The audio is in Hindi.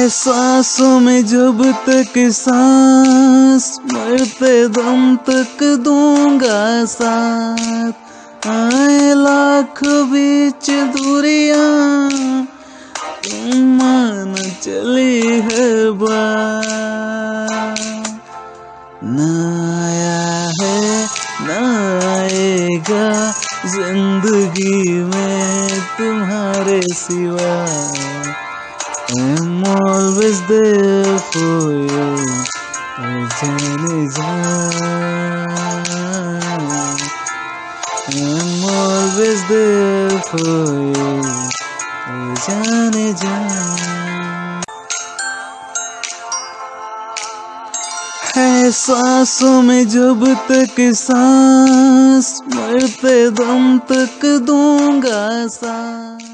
है सांसों में जब तक सांस मरते दम तक दूँगा साथ। आए लाख बीच दूरिया तुम मान चली है आया है न आएगा ज़िंदगी में तुम्हारे सिवा। I'm always there for you जाने जा I'm always there for you जाने जा है सांसों में जब तक सांस मरते दम तक दूँगा सांस